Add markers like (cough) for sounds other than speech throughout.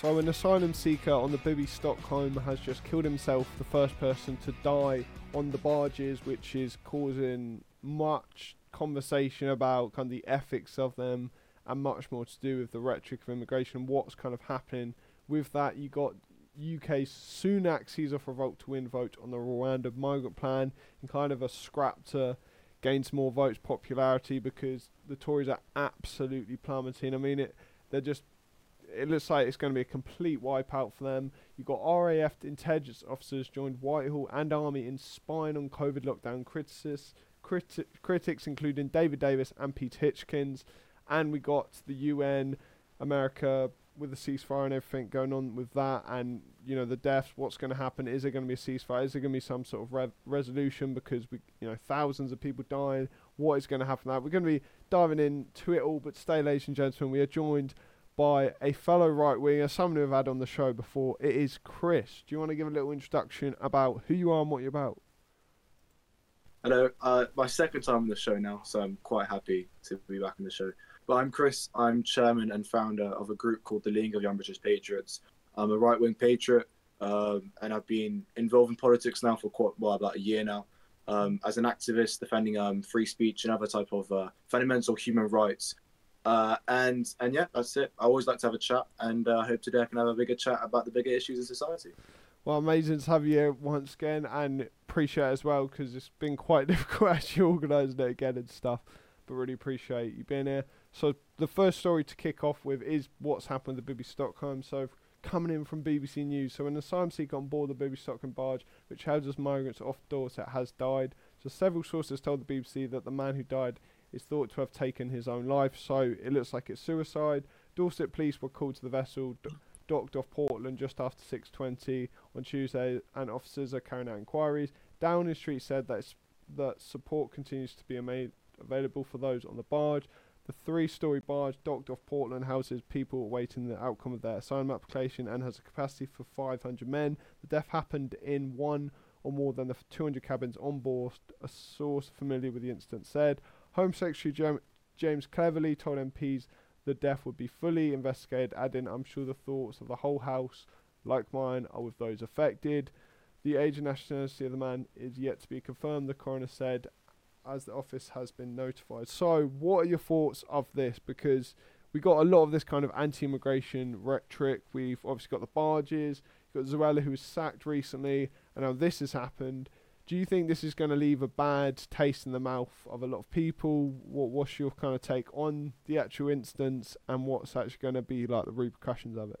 So, an asylum seeker on the Bibby Stockholm has just killed himself, the first person to die on the barges, which is causing much conversation about kind of the ethics of them and much more to do with the rhetoric of immigration, what's kind of happening with that. You got UK Sunak sees off vote to win vote on the Rwanda migrant plan and kind of a scrap to gain some more votes popularity because the Tories are absolutely plummeting. I mean, it they're just it looks like it's going to be a complete wipeout for them. You've got RAF intelligence officers joined Whitehall and Army in spying on COVID lockdown critics, criti- critics including David Davis and Pete Hitchens. And we got the UN, America with the ceasefire and everything going on with that, and you know the deaths. What's going to happen? Is there going to be a ceasefire? Is there going to be some sort of re- resolution? Because we, you know, thousands of people dying. What is going to happen? That we're going to be diving into it all. But stay, ladies and gentlemen, we are joined by a fellow right winger, someone who I've had on the show before. It is Chris. Do you want to give a little introduction about who you are and what you're about? Hello, uh, my second time on the show now, so I'm quite happy to be back on the show. But I'm Chris. I'm chairman and founder of a group called the League of Young British Patriots. I'm a right wing patriot, um, and I've been involved in politics now for quite well, about a year now, um, as an activist defending um, free speech and other type of uh, fundamental human rights. Uh, and and yeah, that's it. I always like to have a chat, and uh, I hope today I can have a bigger chat about the bigger issues in society. Well, amazing to have you once again, and appreciate as well because it's been quite (laughs) difficult actually organising it again and stuff. But really appreciate you being here. So the first story to kick off with is what's happened with the Bibby Stockholm. So coming in from BBC News, so an asylum seeker on board the Bibby Stockholm barge, which houses migrants off Dorset, has died. So several sources told the BBC that the man who died is thought to have taken his own life, so it looks like it's suicide. Dorset police were called to the vessel, docked off Portland just after 6:20 on Tuesday, and officers are carrying out inquiries. Downing Street said that that support continues to be made available for those on the barge. The three-story barge docked off Portland houses people awaiting the outcome of their asylum application and has a capacity for 500 men. The death happened in one or more than the 200 cabins on board. A source familiar with the incident said. Home Secretary James Cleverly told MPs the death would be fully investigated, adding, I'm sure the thoughts of the whole House, like mine, are with those affected. The age and nationality of the man is yet to be confirmed, the coroner said, as the office has been notified. So, what are your thoughts of this? Because we got a lot of this kind of anti immigration rhetoric. We've obviously got the barges, you've got Suella who was sacked recently, and now this has happened do you think this is going to leave a bad taste in the mouth of a lot of people? What what's your kind of take on the actual instance and what's actually going to be like the repercussions of it?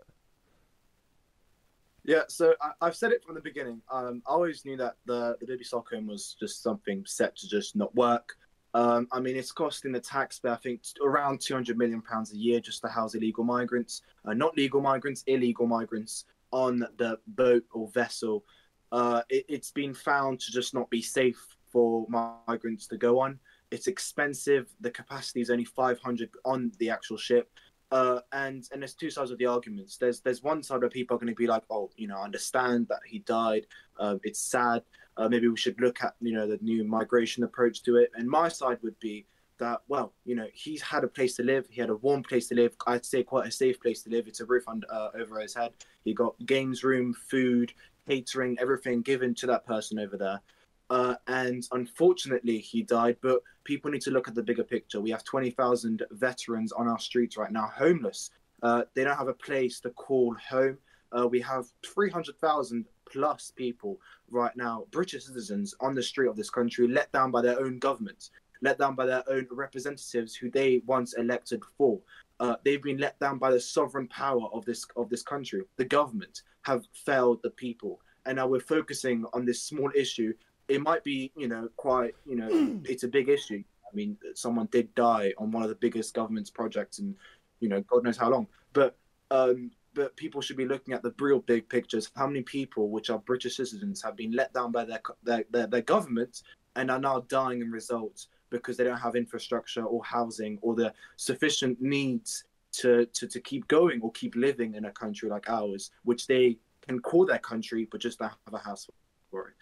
Yeah, so I, have said it from the beginning. Um, I always knew that the the Bibby Stockholm was just something set to just not work. Um, I mean, it's costing the taxpayer, I think, around 200 million pounds a year just to house illegal migrants, uh, not legal migrants, illegal migrants on the boat or vessel uh, it, has been found to just not be safe for migrants to go on. It's expensive. The capacity is only 500 on the actual ship. Uh, and and there's two sides of the arguments. There's there's one side where people are going to be like, oh, you know, I understand that he died. Uh, it's sad. Uh, maybe we should look at you know the new migration approach to it. And my side would be that well, you know, he's had a place to live. He had a warm place to live. I'd say quite a safe place to live. It's a roof under, uh, over his head. He got games room, food catering, everything given to that person over there. Uh, and unfortunately, he died. But people need to look at the bigger picture. We have 20,000 veterans on our streets right now, homeless. Uh, they don't have a place to call home. Uh, we have 300,000 plus people right now, British citizens on the street of this country, let down by their own government, let down by their own representatives who they once elected for. Uh, they've been let down by the sovereign power of this of this country. The government have failed the people, and now we're focusing on this small issue. It might be, you know, quite, you know, (clears throat) it's a big issue. I mean, someone did die on one of the biggest government's projects, and you know, God knows how long. But um, but people should be looking at the real big pictures. How many people, which are British citizens, have been let down by their their, their, their government and are now dying in result because they don't have infrastructure or housing or the sufficient needs to, to, to keep going or keep living in a country like ours, which they can call their country, but just don't have a house for it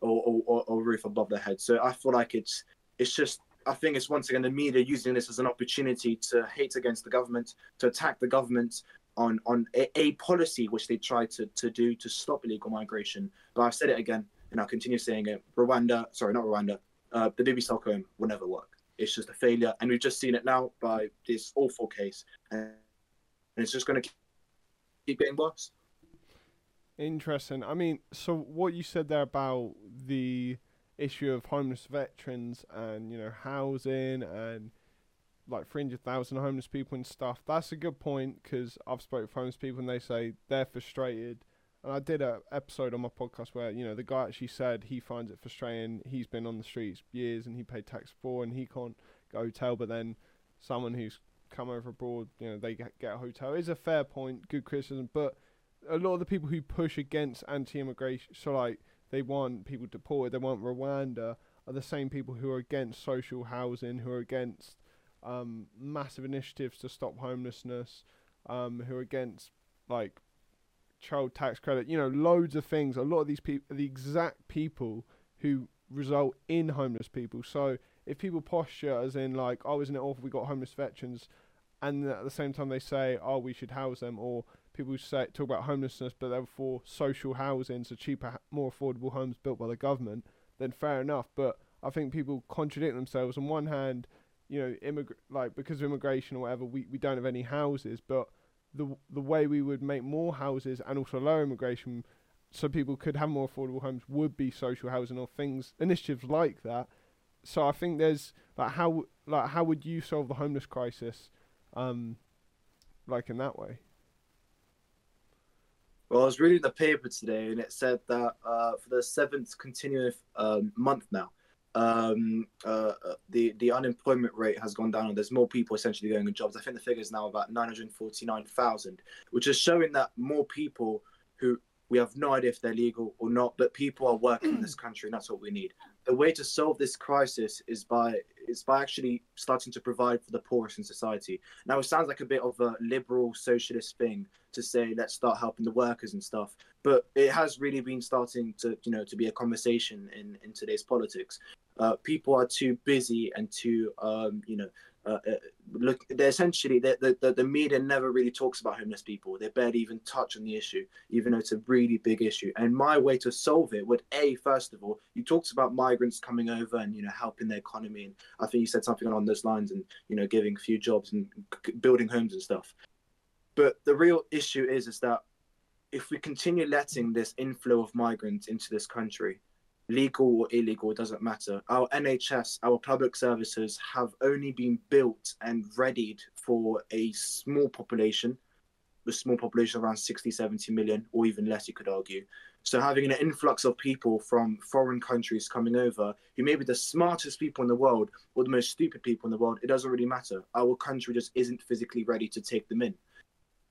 or, or, or roof above their head. So I feel like it's it's just I think it's once again the media using this as an opportunity to hate against the government, to attack the government, on on a, a, policy which they tried to, to do to stop illegal migration. But I've said it again, and I'll continue saying it. Rwanda, sorry, not Rwanda, uh, the Bibby Stockholm will never work. It's just a failure, and we've just seen it now by this awful case, and it's just going to keep getting worse. Interesting. I mean, so what you said there about the issue of homeless veterans and you know housing and like 300,000 homeless people and stuff. That's a good point because I've spoken to homeless people and they say they're frustrated. And I did a episode on my podcast where you know the guy actually said he finds it frustrating. He's been on the streets years and he paid tax for and he can't go hotel. But then someone who's come over abroad, you know, they get, get a hotel. Is a fair point, good criticism. But a lot of the people who push against anti-immigration, so like they want people deported, they want Rwanda, are the same people who are against social housing, who are against um, massive initiatives to stop homelessness, um, who are against like child tax credit, you know, loads of things. A lot of these people the exact people who result in homeless people. So if people posture as in like, oh, isn't it awful we got homeless veterans, and at the same time they say, oh, we should house them, or people say talk about homelessness, but they're for social housing, so cheaper, more affordable homes built by the government, then fair enough. But I think people contradict themselves. On one hand, you know, like because of immigration or whatever, we, we don't have any houses, but the the way we would make more houses and also lower immigration, so people could have more affordable homes, would be social housing or things initiatives like that. So I think there's like how like how would you solve the homeless crisis, um, like in that way? Well, I was reading the paper today, and it said that uh, for the seventh continuous um, month now, um, uh, uh, the the unemployment rate has gone down, and there's more people essentially going in jobs. I think the figure is now about 949,000, which is showing that more people who we have no idea if they're legal or not, but people are working in this (clears throat) country, and that's what we need. The way to solve this crisis is by is by actually starting to provide for the poorest in society. Now, it sounds like a bit of a liberal socialist thing to say let's start helping the workers and stuff, but it has really been starting to you know to be a conversation in in today's politics. Uh, people are too busy and too um, you know uh, uh, look, they're essentially the, the the media never really talks about homeless people. They barely even touch on the issue, even though it's a really big issue. And my way to solve it would a first of all, you talked about migrants coming over and you know helping the economy, and I think you said something along those lines, and you know giving a few jobs and building homes and stuff. But the real issue is is that if we continue letting this inflow of migrants into this country, legal or illegal, it doesn't matter. Our NHS, our public services have only been built and readied for a small population, a small population around 60, 70 million, or even less, you could argue. So having an influx of people from foreign countries coming over, who may be the smartest people in the world or the most stupid people in the world, it doesn't really matter. Our country just isn't physically ready to take them in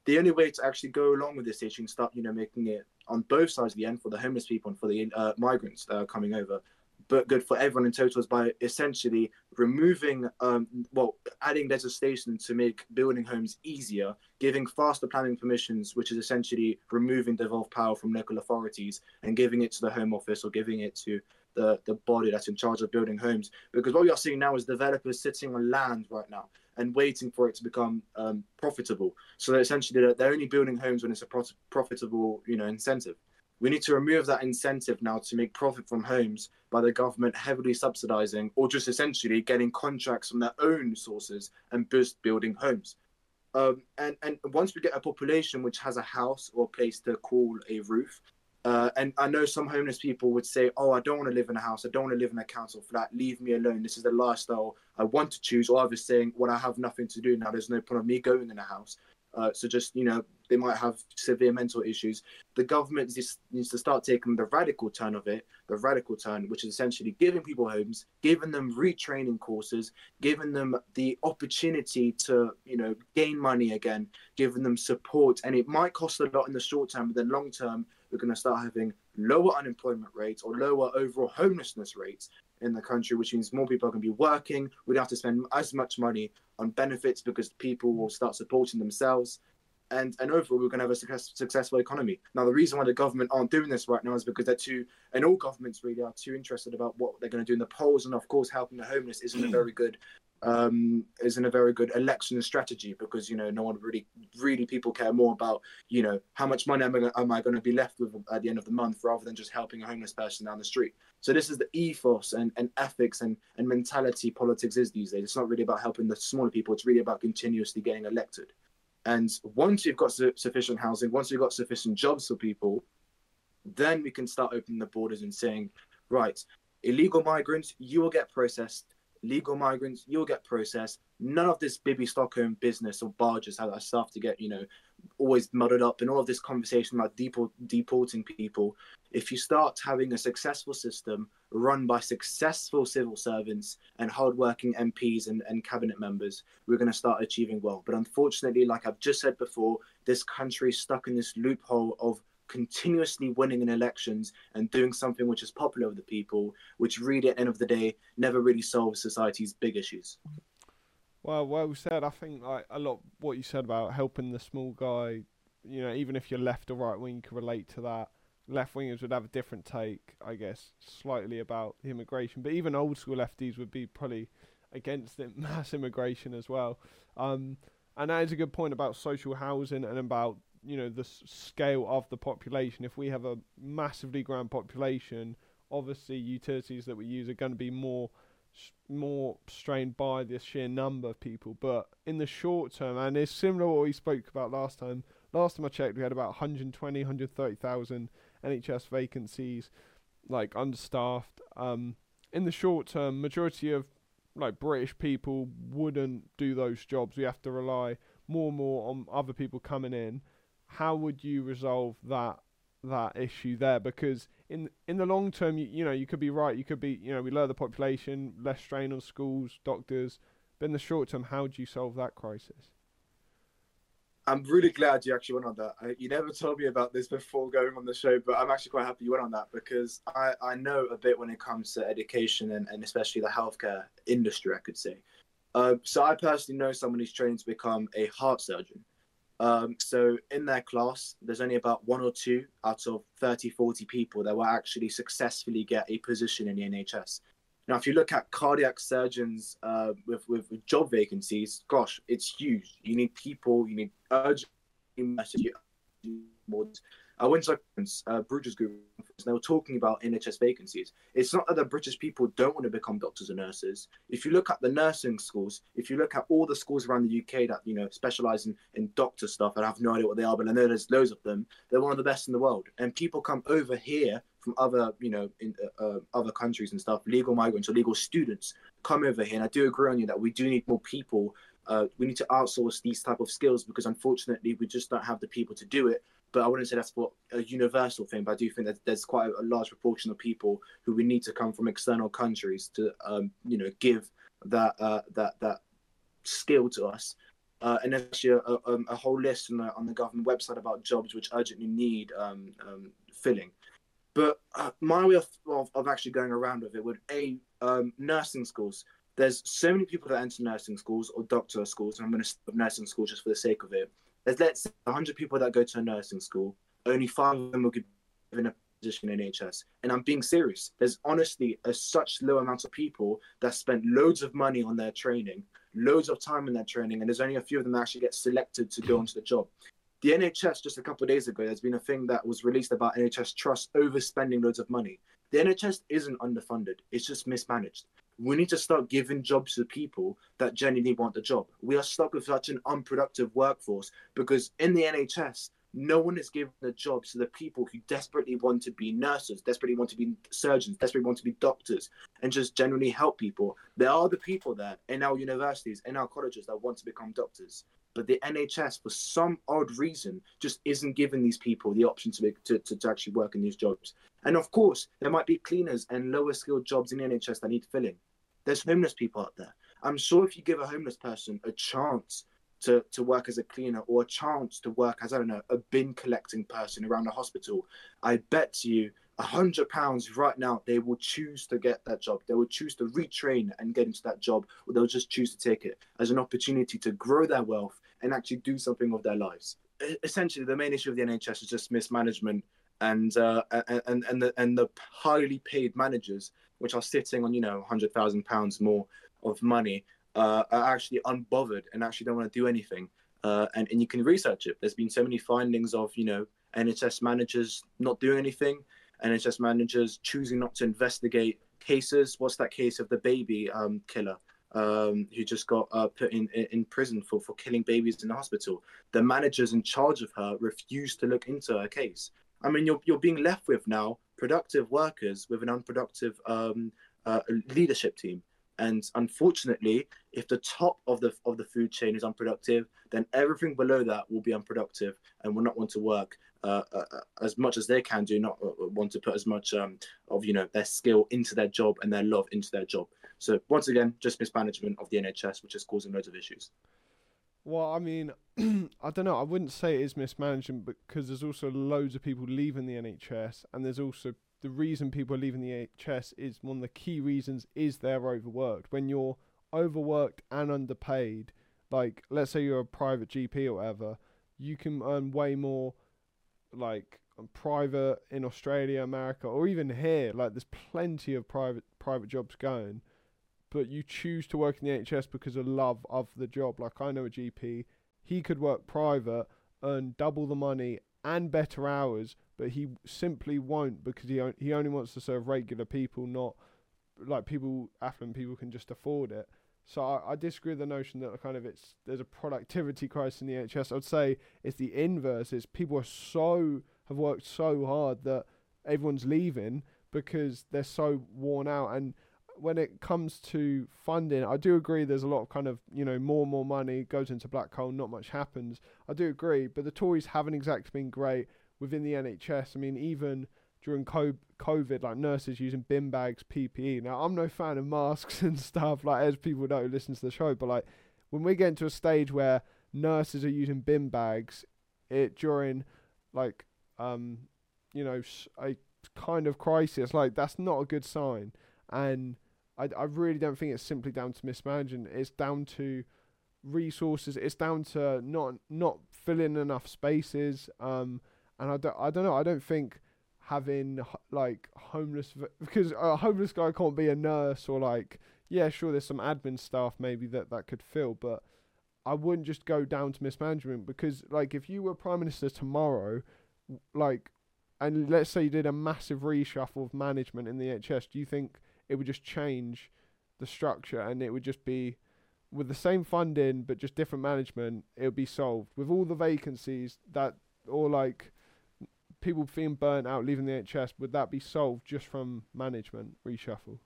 the only way to actually go along with this issue and start, you know, making it on both sides of the end for the homeless people and for the uh, migrants uh, coming over, but good for everyone in total is by essentially removing, um, well, adding legislation to make building homes easier, giving faster planning permissions, which is essentially removing devolved power from local authorities and giving it to the Home Office or giving it to the, the body that's in charge of building homes. Because what we are seeing now is developers sitting on land right now and waiting for it to become um, profitable. So they're essentially they're, they're only building homes when it's a pro- profitable, you know, incentive. We need to remove that incentive now to make profit from homes by the government heavily subsidizing or just essentially getting contracts from their own sources and boost building homes. Um, and, and once we get a population which has a house or a place to call a roof, uh, and I know some homeless people would say, "Oh, I don't want to live in a house. I don't want to live in a council flat. Leave me alone. This is the lifestyle I want to choose." Or others saying, "Well, I have nothing to do now. There's no point of me going in a house." Uh, so just you know, they might have severe mental issues. The government just needs to start taking the radical turn of it, the radical turn, which is essentially giving people homes, giving them retraining courses, giving them the opportunity to you know gain money again, giving them support. And it might cost a lot in the short term, but then long term we're going to start having lower unemployment rates or lower overall homelessness rates in the country, which means more people are going to be working. We don't have to spend as much money on benefits because people will start supporting themselves. And, and overall, we're going to have a success, successful economy. Now, the reason why the government aren't doing this right now is because they're too, and all governments really are too interested about what they're going to do in the polls. And of course, helping the homeless isn't a very good um, isn't a very good election strategy because you know no one really really people care more about you know how much money am I, am I going to be left with at the end of the month rather than just helping a homeless person down the street. So this is the ethos and, and ethics and, and mentality politics is these days. It's not really about helping the smaller people. It's really about continuously getting elected. And once you've got su- sufficient housing, once you've got sufficient jobs for people, then we can start opening the borders and saying, right, illegal migrants, you will get processed legal migrants, you'll get processed. None of this Bibby Stockholm business or barges how that stuff to get, you know, always muddled up and all of this conversation about deport, deporting people. If you start having a successful system run by successful civil servants and hardworking MPs and, and cabinet members, we're going to start achieving well. But unfortunately, like I've just said before, this country is stuck in this loophole of continuously winning in elections and doing something which is popular with the people, which really at the end of the day never really solves society's big issues. Well, well said. I think like a lot what you said about helping the small guy. You know, even if you're left or right wing, you can relate to that. Left wingers would have a different take, I guess, slightly about immigration. But even old school lefties would be probably against it, (laughs) mass immigration as well. Um, and that is a good point about social housing and about you know the s- scale of the population. If we have a massively grand population, obviously utilities that we use are going to be more more strained by the sheer number of people. But in the short term, and it's similar to what we spoke about last time. Last time I checked, we had about 120, 130,000 NHS vacancies, like understaffed. Um, in the short term, majority of like British people wouldn't do those jobs. We have to rely more and more on other people coming in how would you resolve that that issue there? Because in in the long term, you, you know, you could be right. You could be, you know, we lower the population, less strain on schools, doctors. But in the short term, how do you solve that crisis? I'm really glad you actually went on that. I, you never told me about this before going on the show, but I'm actually quite happy you went on that because I, I know a bit when it comes to education and, and especially the healthcare industry, I could say. Uh, so I personally know someone who's training to become a heart surgeon. Um, so in their class, there's only about one or two out of 30, 40 people that will actually successfully get a position in the NHS. Now, if you look at cardiac surgeons uh, with, with, job vacancies, gosh, it's huge. You need people, you need urgent message, I went to a Bruges Group, and they were talking about NHS vacancies. It's not that the British people don't want to become doctors and nurses. If you look at the nursing schools, if you look at all the schools around the UK that you know specialize in, in doctor stuff, and I have no idea what they are, but I know there's loads of them. They're one of the best in the world, and people come over here from other you know in uh, uh other countries and stuff. Legal migrants or legal students come over here, and I do agree on you that we do need more people uh, we need to outsource these type of skills because unfortunately we just don't have the people to do it but I wouldn't say that's what a universal thing. But I do think that there's quite a, large proportion of people who we need to come from external countries to, um, you know, give that uh, that that skill to us. Uh, and there's actually a, a, um, a, whole list on the, on the government website about jobs which urgently need um, um, filling. But uh, my way of, of, of, actually going around with it would a um, nursing schools. There's so many people that enter nursing schools or doctor schools, and I'm going to nursing schools just for the sake of it there's let's say 100 people that go to a nursing school, only five of them will be given a position in NHS. And I'm being serious. There's honestly a such low amount of people that spent loads of money on their training, loads of time in their training, and there's only a few of them that actually get selected to go mm. into the job. The NHS just a couple of days ago, there's been a thing that was released about NHS trust overspending loads of money. The NHS isn't underfunded; it's just mismanaged. We need to start giving jobs to people that genuinely want the job. We are stuck with such an unproductive workforce because in the NHS, no one is giving the jobs to the people who desperately want to be nurses, desperately want to be surgeons, desperately want to be doctors, and just generally help people. There are the people there in our universities, in our colleges that want to become doctors. But the NHS, for some odd reason, just isn't giving these people the option to, to, to, to actually work in these jobs. And of course, there might be cleaners and lower skilled jobs in the NHS that need filling. There's homeless people out there. I'm sure if you give a homeless person a chance to, to work as a cleaner or a chance to work as, I don't know, a bin collecting person around a hospital, I bet you a hundred pounds right now, they will choose to get that job. They will choose to retrain and get into that job, or they'll just choose to take it as an opportunity to grow their wealth and actually do something with their lives. Essentially, the main issue of the NHS is just mismanagement and uh, and and the and the highly paid managers, which are sitting on you know hundred thousand pounds more of money, uh, are actually unbothered and actually don't want to do anything. Uh, and, and you can research it. There's been so many findings of, you know, NHS managers not doing anything, NHS managers choosing not to investigate cases. What's that case of the baby um, killer um, who just got uh, put in, in prison for, for killing babies in the hospital? The managers in charge of her refused to look into her case. I mean, you're, you're being left with now productive workers with an unproductive um, uh, leadership team. And unfortunately, if the top of the of the food chain is unproductive, then everything below that will be unproductive and will not want to work uh, uh, uh as much as they can do, not uh, uh, want to put as much um, of you know their skill into their job and their love into their job. So once again, just mismanagement of the NHS, which is causing loads of issues. Well, I mean, (clears throat) I don't know. I wouldn't say it is mismanagement because there's also loads of people leaving the NHS, and there's also the reason people are leaving the NHS is one of the key reasons is they're overworked. When you're overworked and underpaid, like let's say you're a private GP or whatever, you can earn way more, like private in Australia, America, or even here. Like there's plenty of private private jobs going, but you choose to work in the NHS because of love of the job. Like I know a GP, he could work private, earn double the money and better hours, but he simply won't because he he only wants to serve regular people, not like people affluent people can just afford it. So I, I disagree with the notion that kind of it's there's a productivity crisis in the NHS. I'd say it's the inverse. It's people are so have worked so hard that everyone's leaving because they're so worn out. And when it comes to funding, I do agree there's a lot of kind of, you know, more and more money goes into black hole, not much happens. I do agree, but the Tories haven't exactly been great within the NHS. I mean, even during COVID, like nurses using bin bags, PPE. Now, I'm no fan of masks (laughs) and stuff, like as people know who listen to the show, but like when we get into a stage where nurses are using bin bags, it during like um, you know, a kind of crisis, like that's not a good sign. And I, I really don't think it's simply down to mismanagement. It's down to resources. It's down to not not filling enough spaces. Um, and I don't I don't know. I don't think having like homeless because a homeless guy can't be a nurse or like yeah sure there's some admin staff maybe that that could fill but I wouldn't just go down to mismanagement because like if you were prime minister tomorrow like and let's say you did a massive reshuffle of management in the NHS do you think it would just change the structure and it would just be with the same funding but just different management, it would be solved. With all the vacancies that or like people feeling burnt out leaving the NHS, would that be solved just from management reshuffle?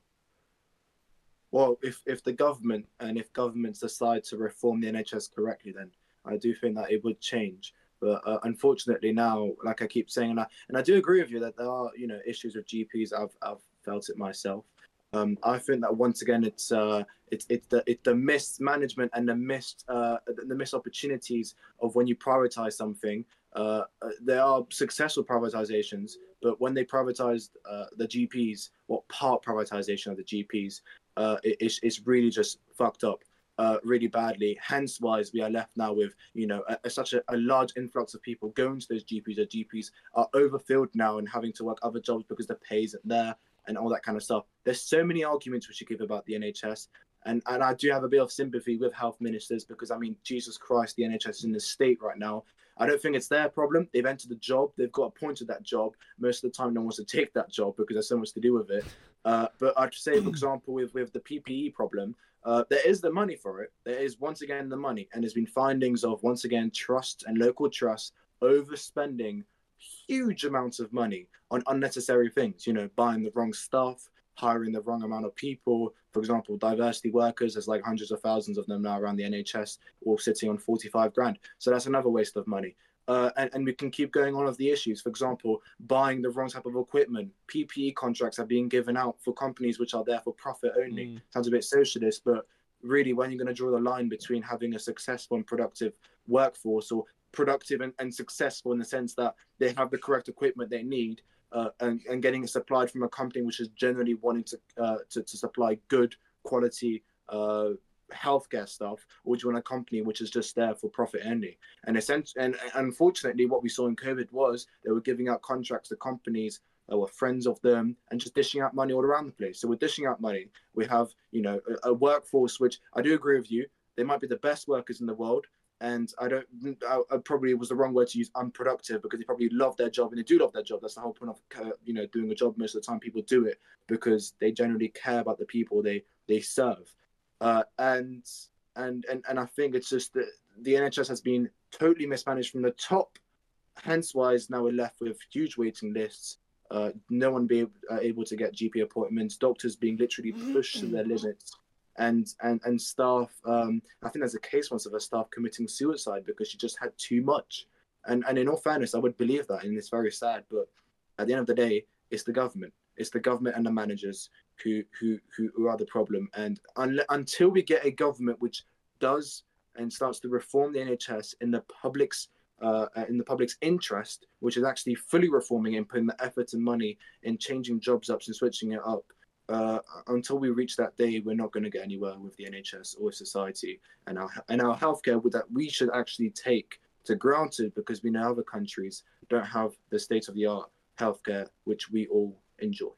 Well, if if the government and if governments decide to reform the NHS correctly, then I do think that it would change. But uh, unfortunately, now, like I keep saying, and I and I do agree with you that there are you know issues with GPs. I've I've felt it myself. Um, I think that once again, it's uh, it's it's the it's the missed management and the missed uh, the missed opportunities of when you prioritize something. Uh, uh there are successful privatizations, but when they privatized uh, the GPs, what part privatization of the GPs, uh, it, it's it's really just fucked up. Really badly. Hence, why we are left now with you know a, a, such a, a, large influx of people going to those GPs. The GPs are overfilled now and having to work other jobs because the pay isn't there and all that kind of stuff. There's so many arguments we should give about the NHS. And, and I do have a bit of sympathy with health ministers because I mean, Jesus Christ, the NHS is in the state right now. I don't think it's their problem. They've entered the job, they've got appointed that job. Most of the time, no one wants to take that job because there's so much to do with it. Uh, but I'd say, for (clears throat) example, with, with the PPE problem, uh, there is the money for it. There is once again the money, and there's been findings of once again trust and local trust overspending huge amounts of money on unnecessary things, you know, buying the wrong stuff, hiring the wrong amount of people. For example, diversity workers, there's like hundreds of thousands of them now around the NHS, all sitting on 45 grand. So that's another waste of money. Uh, and, and we can keep going on of the issues. For example, buying the wrong type of equipment. PPE contracts are being given out for companies which are there for profit only. Mm. Sounds a bit socialist, but really, when you're going to draw the line between having a successful and productive workforce or productive and, and successful in the sense that they have the correct equipment they need uh, and, and getting it supplied from a company which is generally wanting to uh, to, to, supply good quality uh, healthcare stuff, or do you want a company which is just there for profit only? And essentially, and, unfortunately, what we saw in COVID was they were giving out contracts to companies that we're friends of them, and just dishing out money all around the place. So we're dishing out money. We have, you know, a, a workforce which I do agree with you. They might be the best workers in the world, and I don't. I, I, probably was the wrong word to use unproductive because they probably love their job and they do love their job. That's the whole point of uh, you know doing a job. Most of the time, people do it because they generally care about the people they they serve, uh, and and and and I think it's just that the NHS has been totally mismanaged from the top. Hence, why is now we're left with huge waiting lists. Uh, no one being uh, able to get GP appointments. Doctors being literally pushed to their limits and and and staff. Um, I think there's a case once of a staff committing suicide because she just had too much. And and in all fairness, I would believe that, and it's very sad. But at the end of the day, it's the government. It's the government and the managers who who who, are the problem. And un- until we get a government which does and starts to reform the NHS in the public's uh, in the public's interest, which is actually fully reforming and putting the effort and money in changing jobs up and switching it up, uh, until we reach that day, we're not going to get anywhere with the NHS or society and our and our healthcare that we should actually take to granted because we know other countries don't have the state of the art healthcare which we all enjoy.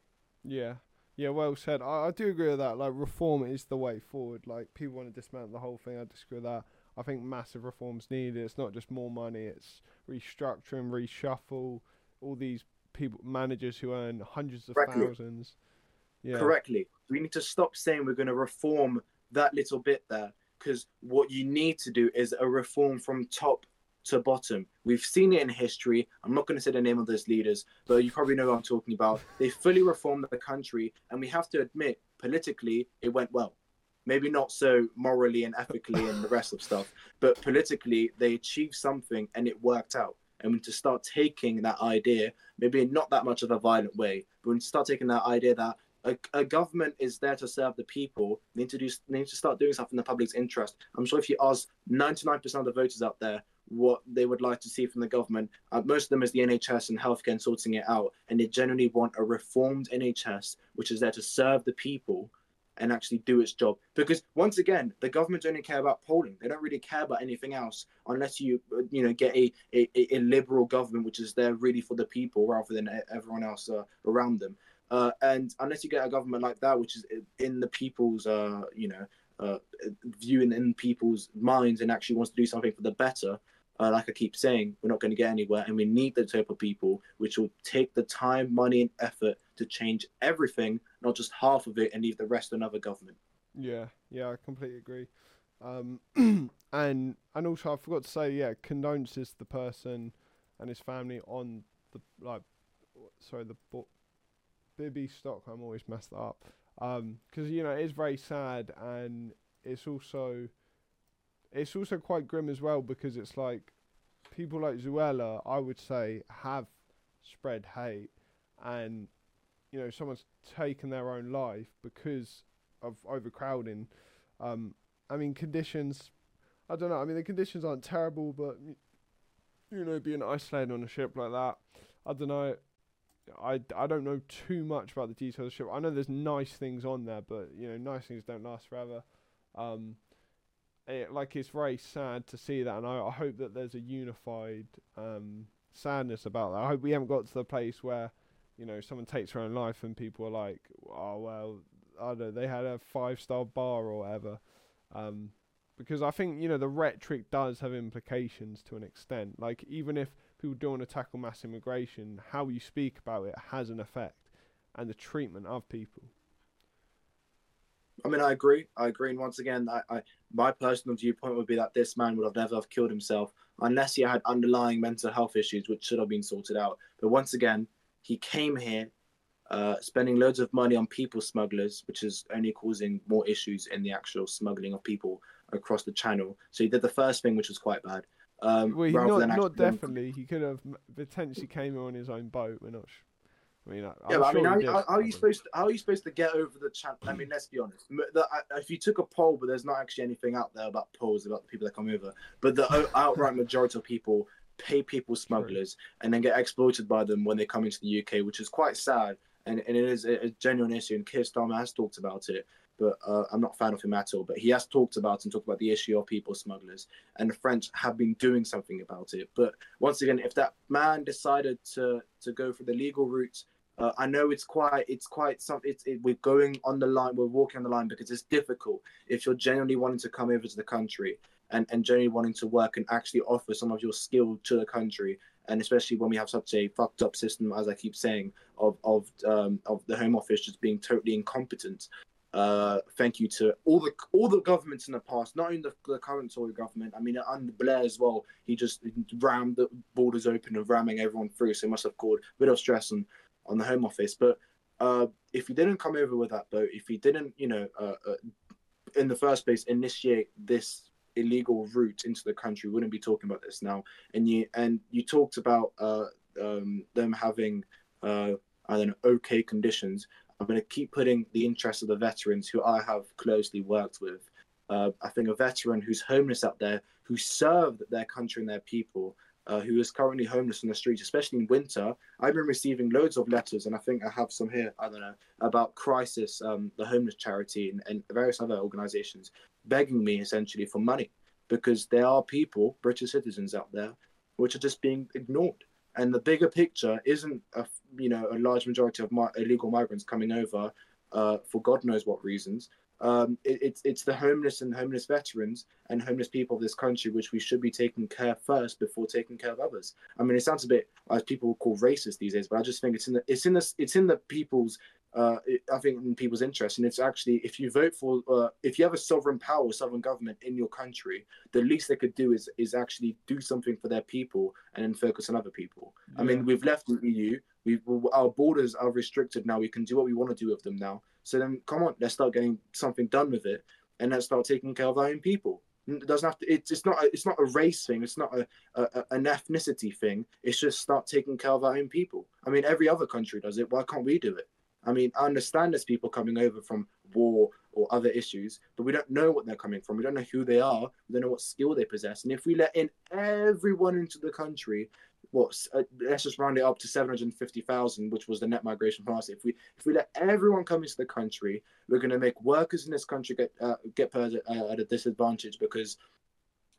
Yeah, yeah, well said. I, I do agree with that. Like reform is the way forward. Like people want to dismantle the whole thing. I disagree with that. I think massive reforms needed. It's not just more money. It's restructuring, reshuffle. All these people, managers who earn hundreds of thousands yeah. correctly. We need to stop saying we're going to reform that little bit there because what you need to do is a reform from top to bottom. We've seen it in history. I'm not going to say the name of those leaders, but you probably know what I'm talking about. They fully reformed the country, and we have to admit, politically, it went well. Maybe not so morally and ethically and the rest of stuff, but politically, they achieved something and it worked out. And we need to start taking that idea, maybe not that much of a violent way, but we need to start taking that idea that a, a, government is there to serve the people. They need to do. They need to start doing stuff in the public's interest. I'm sure if you ask 99% of the voters out there what they would like to see from the government, uh, most of them is the NHS and healthcare and sorting it out, and they generally want a reformed NHS which is there to serve the people and actually do its job. Because once again, the government only care about polling. They don't really care about anything else unless you uh, you know get a, a, a liberal government which is there really for the people rather than everyone else uh, around them. Uh, and unless you get a government like that, which is in the people's, uh, you know, uh, viewing in people's minds and actually wants to do something for the better, uh, like I keep saying, we're not going to get anywhere. And we need the type of people which will take the time, money, and effort to change everything, not just half of it, and leave the rest to another government. Yeah, yeah, I completely agree. Um, (clears throat) and and also I forgot to say, yeah, condolences to the person and his family on the like, sorry, the Bibby Stockholm always messed up. Um, because you know it is very sad and it's also it's also quite grim as well because it's like people like Suella, I would say, have spread hate and you know someone's taken their own life because of overcrowding. Um, I mean conditions. I don't know. I mean the conditions aren't terrible, but you know being isolated on a ship like that, I don't know. I, I don't know too much about the details of the ship. I know there's nice things on there, but you know, nice things don't last forever. Um, it, like it's very sad to see that, and I, I hope that there's a unified um, sadness about that. I hope we haven't got to the place where, you know, someone takes their own life and people are like, oh well, I don't know, they had a five star bar or whatever. Um, because I think you know the rhetoric does have implications to an extent. Like even if people do want to tackle mass immigration, how you speak about it has an effect, and the treatment of people. I mean, I agree. I agree. And once again, I, I, my personal viewpoint would be that this man would have never have killed himself unless he had underlying mental health issues, which should have been sorted out. But once again, he came here uh, spending loads of money on people smugglers, which is only causing more issues in the actual smuggling of people across the channel. So he did the first thing, which was quite bad. Um, well, he not, not definitely. He could have potentially came on his own boat. We're not. Sh- I mean, I, yeah, sure I mean, how, how, how, are you supposed to how are you supposed to get over the channel? I mean, let's be honest. The, if you took a poll, but there's not actually anything out there about polls about the people that come over, but the outright majority of people pay people smugglers True. and then get exploited by them when they come into the UK, which is quite sad. And, and it is a, a genuine issue. And Keir Starmer has talked about it but uh, I'm not a fan of him at all. But he has talked about and talked about the issue of people smugglers, and the French have been doing something about it. But once again, if that man decided to to go for the legal route, Uh, I know it's quite, it's quite some. It's it, we're going on the line, we're walking on the line because it's difficult. If you're genuinely wanting to come over to the country and and genuinely wanting to work and actually offer some of your skill to the country, and especially when we have such a fucked up system, as I keep saying, of of um, of the Home Office just being totally incompetent. Uh, thank you to all the all the governments in the past, not only the, the current Tory government. I mean, under Blair as well, he just rammed the borders open and ramming everyone through. So it must have caused a bit of stress on on the Home Office. But uh, if he didn't come over with that boat, if he didn't, you know, uh, uh, in the first place, initiate this illegal route into the country, we wouldn't be talking about this now. And you and you talked about uh, um, them having uh, I don't know okay conditions. I'm going to keep putting the interests of the veterans who I have closely worked with. Uh, I think a veteran who's homeless out there, who served their country and their people, uh, who is currently homeless on the streets, especially in winter. I've been receiving loads of letters, and I think I have some here, I don't know, about Crisis, um, the homeless charity, and, and various other organizations begging me essentially for money because there are people, British citizens out there, which are just being ignored and the bigger picture isn't a you know a large majority of illegal migrants coming over uh, for God knows what reasons. Um, it, it's it's the homeless and homeless veterans and homeless people of this country which we should be taking care first before taking care of others. I mean, it sounds a bit as people call racist these days, but I just think it's in the it's in the it's in the people's uh, I think in people's interest. And it's actually, if you vote for, uh, if you have a sovereign power, sovereign government in your country, the least they could do is is actually do something for their people and then focus on other people. Yeah. I mean, we've left the EU. We our borders are restricted now. We can do what we want to do with them now. So then, come on, let's start getting something done with it, and let's start taking care of our own people. It doesn't have to. It's, it's not. A, it's not a race thing. It's not a, a, an ethnicity thing. It's just start taking care of our own people. I mean, every other country does it. Why can't we do it? I mean, I understand there's people coming over from war or other issues, but we don't know what they're coming from. We don't know who they are. We don't know what skill they possess. And if we let in everyone into the country, what uh, let's just round it up to 750,000, which was the net migration policy. If we if we let everyone come into the country, we're going to make workers in this country get uh, get uh, at a disadvantage because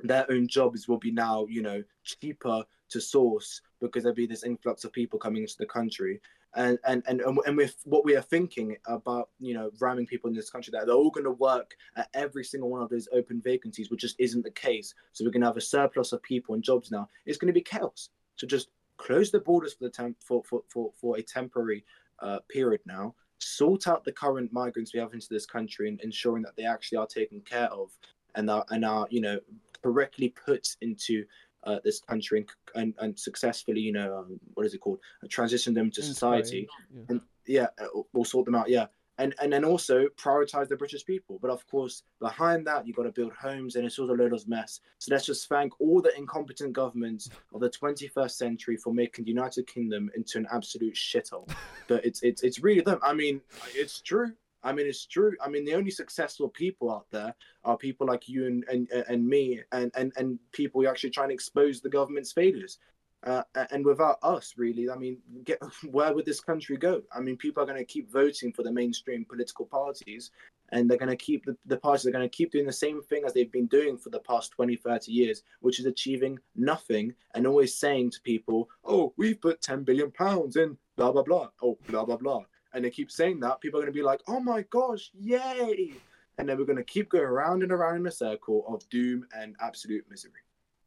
their own jobs will be now, you know, cheaper to source because there'll be this influx of people coming into the country and and and and with what we are thinking about you know ramming people in this country that they're all going to work at every single one of those open vacancies which just isn't the case. So we're going to have a surplus of people and jobs now. It's going to be chaos. So just close the borders for the temp for for for, for a temporary uh, period now. Sort out the current migrants we have into this country and ensuring that they actually are taken care of and are and are you know correctly put into uh, this country and, and, and successfully, you know, um, what is it called, uh, transition them to society, yeah. and yeah, uh, we'll sort them out, yeah, and and then also prioritize the British people. But of course, behind that, you've got to build homes, and it's all a load of mess. So let's just thank all the incompetent governments of the 21st century for making the United Kingdom into an absolute shithole. (laughs) but it's it's it's really them. I mean, it's true. I mean, it's true. I mean, the only successful people out there are people like you and and, and me, and, and and people who actually try and expose the government's failures. Uh, and without us, really, I mean, get, (laughs) where would this country go? I mean, people are going to keep voting for the mainstream political parties, and they're going to keep the, the parties are going to keep doing the same thing as they've been doing for the past 20, 30 years, which is achieving nothing and always saying to people, oh, we've put 10 billion pounds in blah, blah, blah, oh, blah, blah, blah and they keep saying that, people are going to be like, oh my gosh, yay! And then we're going to keep going around and around in a circle of doom and absolute misery.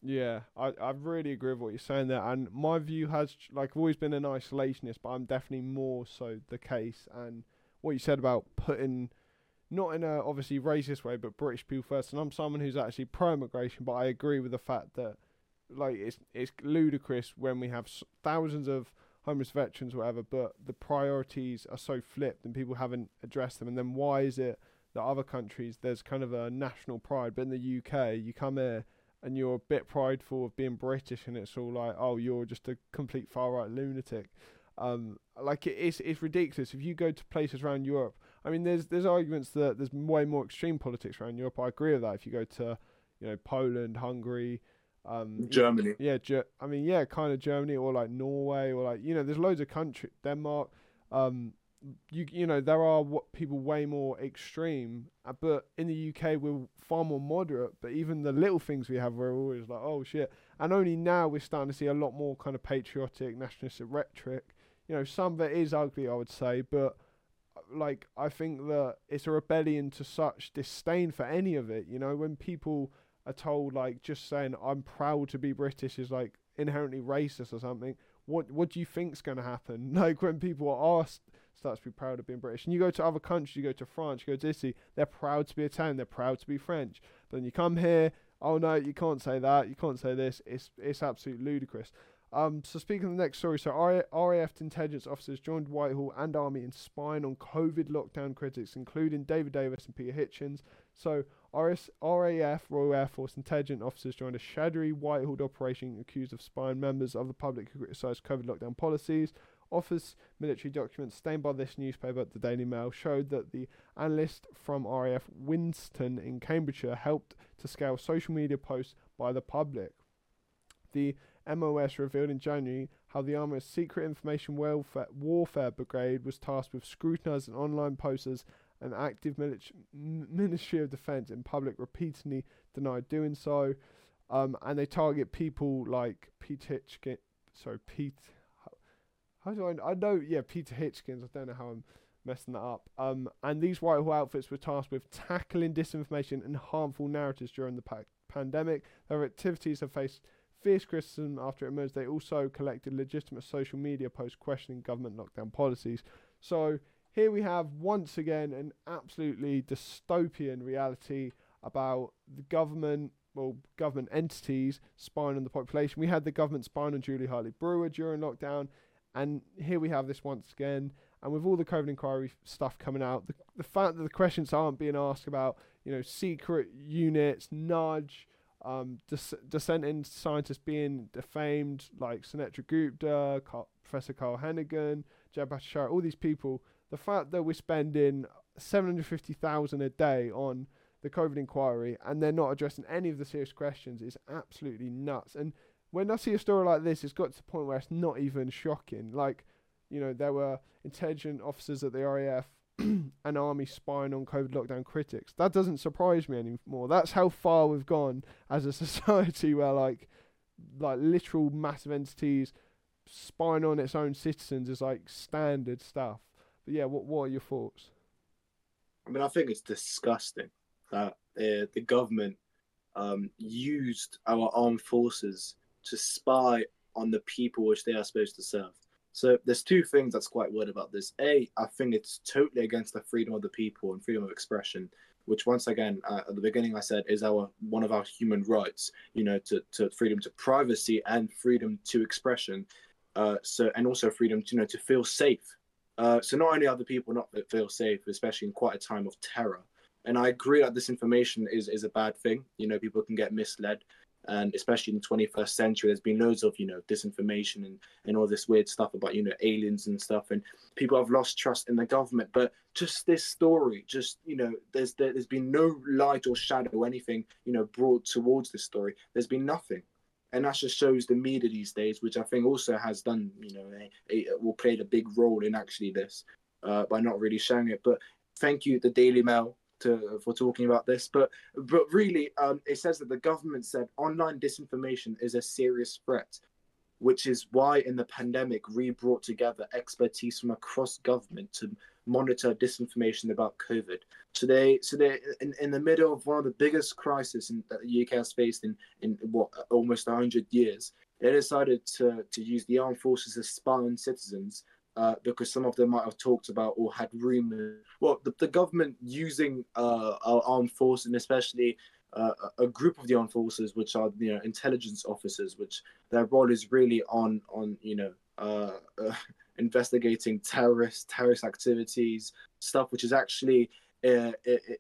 Yeah, I, I really agree with what you're saying there. And my view has, like, I've always been an isolationist, but I'm definitely more so the case. And what you said about putting, not in a obviously racist way, but British people first. And I'm someone who's actually pro immigration, but I agree with the fact that, like, it's, it's ludicrous when we have thousands of homeless veterans, whatever, but the priorities are so flipped and people haven't addressed them. And then why is it that other countries there's kind of a national pride, but in the UK you come here and you're a bit prideful of being British, and it's all like, oh, you're just a complete far right lunatic. Um, like it is, it's ridiculous. If you go to places around Europe, I mean, there's there's arguments that there's way more extreme politics around Europe. I agree with that. If you go to, you know, Poland, Hungary, um, Germany. Yeah, Ger- I mean, yeah, kind of Germany or like Norway or like you know, there's loads of country, Denmark. Um, you you know, there are what people way more extreme, uh, but in the UK we're far more moderate. But even the little things we have, we're always like, oh shit. And only now we're starting to see a lot more kind of patriotic, nationalistic rhetoric. you know, some of it is ugly, I would say, but like I think that it's a rebellion to such disdain for any of it. You know, when people are told like just saying I'm proud to be British is like inherently racist or something. What what do you think's going to happen? (laughs) Like when people are asked start to be proud of being British, and you go to other countries, you go to France, you go to Italy, they're proud to be Italian, they're proud to be French. But then you come here, oh no, you can't say that, you can't say this. It's it's absolutely ludicrous. Um, so speaking of the next story, so RAF intelligence officers joined Whitehall and Army in spying on COVID lockdown critics, including David Davis and Peter Hitchens. So RS, RAF, Royal Air Force intelligence officers joined a shadowy Whitehall operation accused of spying members of the public who criticised COVID lockdown policies. Office military documents stained by this newspaper, the Daily Mail, showed that the analyst from RAF Winston in Cambridgeshire helped to scale social media posts by the public. The MOS revealed in January how the Army's Secret Information Warfare Brigade was tasked with scrutinising online posters and active Ministry of Defence in public repeatedly denied doing so. Um, and they target people like Pete Hitchkins. Sorry, Pete. How, how do I? I know, yeah, Peter Hitchkins. I don't know how I'm messing that up. Um, and these Whitehall outfits were tasked with tackling disinformation and harmful narratives during the pa- pandemic. Their activities have faced fierce criticism after it emerged. They also collected legitimate social media posts questioning government lockdown policies. So here we have once again an absolutely dystopian reality about the government, well, government entities spying on the population. We had the government spying on Julia Hartley Brewer during lockdown, and here we have this once again. And with all the COVID inquiry stuff coming out, the, the fact that the questions aren't being asked about, you know, secret units, nudge, um, dis- dissenting scientists being defamed, like Sunetra Gupta, Carl, Professor Carl Heneghan, Jay Bhattacharya, all these people, the fact that we're spending 750,000 a day on the COVID inquiry and they're not addressing any of the serious questions is absolutely nuts. And when I see a story like this, it's got to the point where it's not even shocking. Like, you know, there were intelligent officers at the RAF (clears throat) an army spying on COVID lockdown critics. That doesn't surprise me anymore. That's how far we've gone as a (laughs) society where like like literal massive entities spying on its own citizens is like standard stuff. But yeah, what what are your thoughts? I mean, I think it's disgusting that uh, the government um, used our armed forces to spy on the people which they are supposed to serve. So there's two things that's quite weird about this. A, I think it's totally against the freedom of the people and freedom of expression, which once again uh, at the beginning I said is our one of our human rights. You know, to, to freedom to privacy and freedom to expression. Uh, so and also freedom to you know to feel safe. Uh, so not only are the people not feel safe, especially in quite a time of terror. And I agree that this information is is a bad thing. You know, people can get misled and especially in the 21st century there's been loads of you know disinformation and, and all this weird stuff about you know aliens and stuff and people have lost trust in the government but just this story just you know there's there's been no light or shadow anything you know brought towards this story there's been nothing and that just shows the media these days which i think also has done you know a, will played a big role in actually this uh, by not really showing it. But thank you the daily mail to for talking about this, but but really, um, it says that the government said online disinformation is a serious threat, which is why in the pandemic we brought together expertise from across government to monitor disinformation about COVID. So they so they in, in the middle of one of the biggest crises in, that the UK has faced in in what almost hundred years, they decided to to use the armed forces as spy on citizens uh, because some of them might have talked about or had rumors. Well, the, the government using uh, our armed forces, and especially uh, a group of the armed forces, which are you know intelligence officers, which their role is really on on you know uh, uh, (laughs) investigating terrorist terrorist activities, stuff which is actually uh,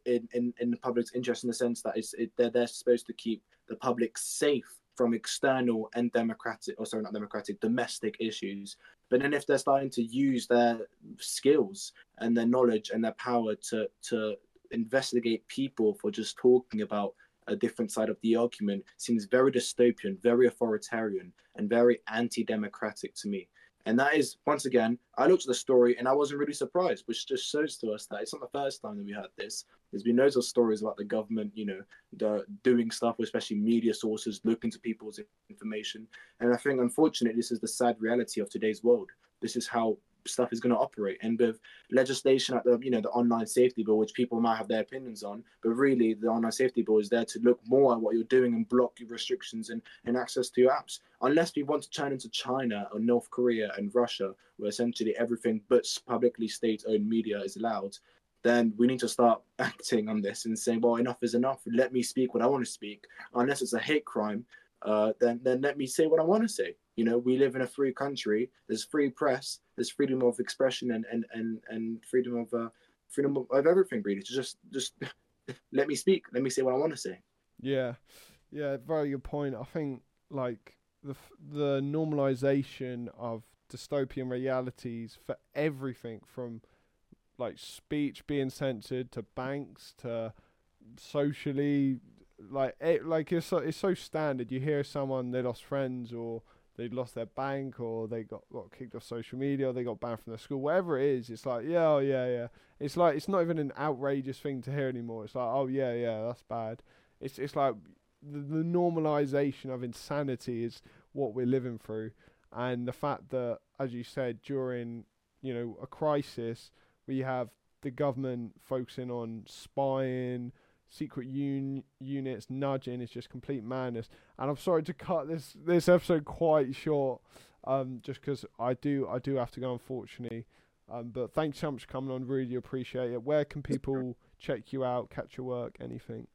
in, in in the public's interest in the sense that it's, it, they're they're supposed to keep the public safe from external and democratic, or sorry, not democratic, domestic issues. But then if they're starting to use their skills and their knowledge and their power to to investigate people for just talking about a different side of the argument seems very dystopian, very authoritarian, and very anti-democratic to me. And that is, once again, I looked at the story and I wasn't really surprised, which just shows to us that it's not the first time that we had this. There's been loads of stories about the government, you know, the, doing stuff, especially media sources, looking to people's information. And I think, unfortunately, this is the sad reality of today's world this is how stuff is going to operate. And with legislation at the you know the online safety bill, which people might have their opinions on, but really the online safety bill is there to look more at what you're doing and block your restrictions and, and access to your apps. Unless we want to turn into China or North Korea and Russia, where essentially everything but publicly state-owned media is allowed, then we need to start (laughs) acting on this and saying, well, enough is enough. Let me speak what I want to speak. Unless it's a hate crime, uh, then then let me say what I want to say. You know, we live in a free country. There's free press. There's freedom of expression and and and, and freedom of uh, freedom of, everything. Really, to just just (laughs) let me speak. Let me say what I want to say. Yeah, yeah, very good point. I think like the the normalization of dystopian realities for everything from like speech being censored to banks to socially like it like it's so, it's so standard you hear someone they lost friends or they lost their bank or they got, got kicked off social media or they got banned from their school whatever it is it's like yeah oh yeah yeah. It's like it's not even an outrageous thing to hear anymore. It's like oh yeah yeah that's bad. It's it's like the, the normalization of insanity is what we're living through. And the fact that as you said during you know a crisis we have the government focusing on spying secret un- units nudging is just complete madness. And I'm sorry to cut this this episode quite short, um, just because I do I do have to go unfortunately. Um, but thanks so much for coming on. Really appreciate it. Where can people check you out, catch your work, anything?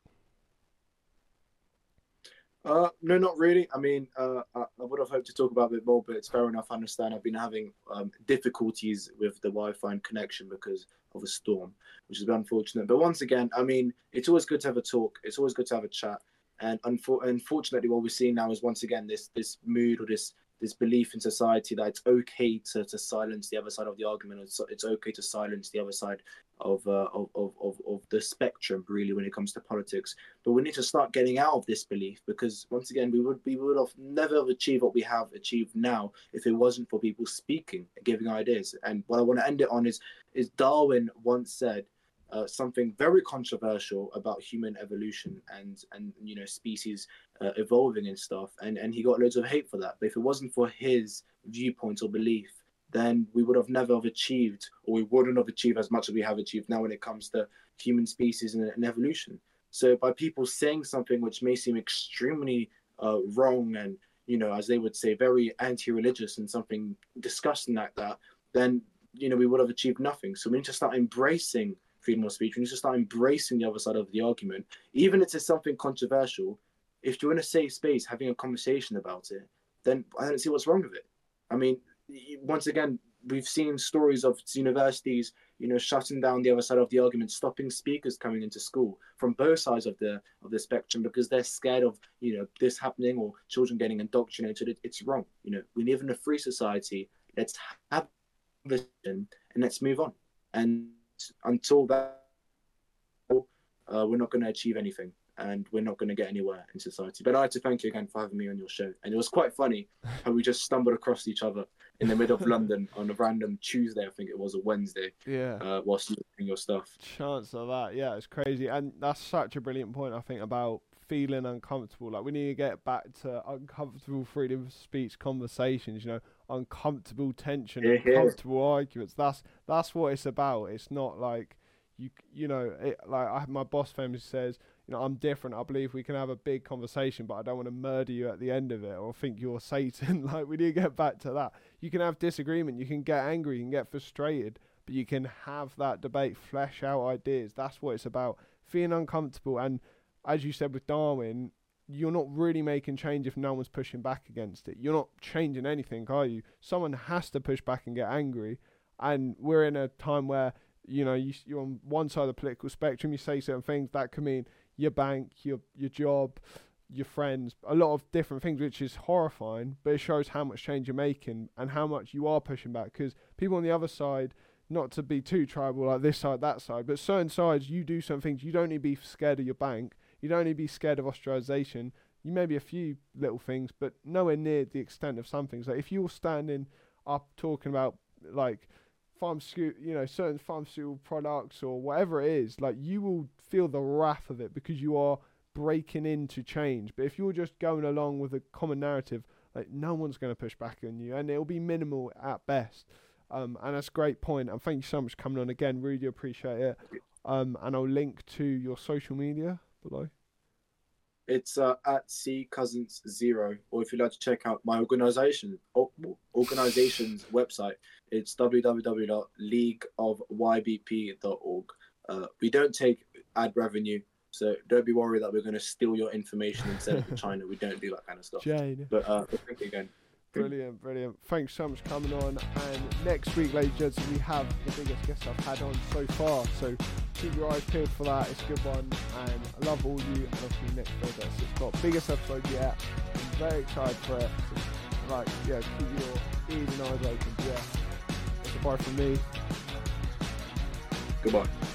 Uh, no, not really. I mean, uh, I, would have hoped to talk about it more, but it's fair enough. I understand. I've been having um, difficulties with the Wi-Fi and connection because of a storm, which is unfortunate. But once again, I mean, it's always good to have a talk. It's always good to have a chat. And unfor- unfortunately, what we're seeing now is once again this this mood or this this belief in society that it's okay to, to silence the other side of the argument. It's, it's okay to silence the other side of, uh, of, of, of, the spectrum, really, when it comes to politics. But we need to start getting out of this belief because, once again, we would we would have never achieved what we have achieved now if it wasn't for people speaking and giving ideas. And what I want to end it on is is Darwin once said uh, something very controversial about human evolution and and you know species uh, evolving and stuff. And and he got loads of hate for that. But if it wasn't for his viewpoint or belief then we would have never have achieved or we wouldn't have achieved as much as we have achieved now when it comes to human species and, and evolution. So by people saying something which may seem extremely uh, wrong and you know as they would say very anti-religious and something disgusting like that then you know we would have achieved nothing. So we need to start embracing freedom of speech. We need to start embracing the other side of the argument, even if it's something controversial. If you're in a safe space having a conversation about it, then I don't see what's wrong with it. I mean, once again, we've seen stories of universities, you know, shutting down the other side of the argument, stopping speakers coming into school from both sides of the of the spectrum because they're scared of, you know, this happening or children getting indoctrinated. It, it's wrong. You know, we live in a free society. Let's have vision and let's move on. And until that, uh, we're not going to achieve anything and we're not going to get anywhere in society. But I'd like to thank you again for having me on your show. And it was quite funny (laughs) how we just stumbled across each other in the middle of London on a random Tuesday, I think it was, a Wednesday. Yeah. Uh, whilst you were doing your stuff. Chance of that, yeah, it's crazy. And that's such a brilliant point, I think, about feeling uncomfortable. Like, we need to get back to uncomfortable freedom of speech conversations, you know, uncomfortable tension, yeah, uncomfortable yeah. arguments. That's that's what it's about. It's not like you you know it, like I, my boss famously says, you know, I'm different. I believe we can have a big conversation, but I don't want to murder you at the end of it or think you're (laughs) Satan. (laughs) like we need to get back to that. You can have disagreement. You can get angry. You can get frustrated. But you can have that debate, flesh out ideas. That's what it's about. Feeling uncomfortable and as you said with Darwin, you're not really making change if no one's pushing back against it. You're not changing anything, are you? Someone has to push back and get angry. And we're in a time where, you know, you, you're on one side of the political spectrum, you say certain things that can mean your bank, your your job, your friends, a lot of different things, which is horrifying, but it shows how much change you're making and how much you are pushing back. Because people on the other side, not to be too tribal like this side, that side, but certain sides, you do some things, you don't need to be scared of your bank You'd only be scared of ostracization. You may be a few little things, but nowhere near the extent of some things. Like if you're standing up talking about like pharmaceutical, you know, certain pharmaceutical products or whatever it is, like you will feel the wrath of it because you are breaking into change. But if you're just going along with a common narrative Like no one's going to push back on you, and it'll be minimal at best. Um, and that's a great point. And thank you so much for coming on again. Really appreciate it. Um, and I'll link to your social media below. It's uh, at C Cousins Zero, or if you'd like to check out my organization organization's website, it's www.leagueofybp.org. Uh, we don't take ad revenue, so don't be worried that we're going to steal your information and send it to China. We don't do that kind of stuff. Jane. But uh, thank you again. Brilliant, brilliant. Thanks so much for coming on. And next week, ladies and gentlemen, we have the biggest guest I've had on so far. So keep your eyes peeled for that. It's a good one. And I love all you. And I'll see you next Thursday. So it's got biggest episode yet. I'm very excited for it. So, like, yeah, keep your ears and eyes open. Yeah. It's a bye from me. Goodbye.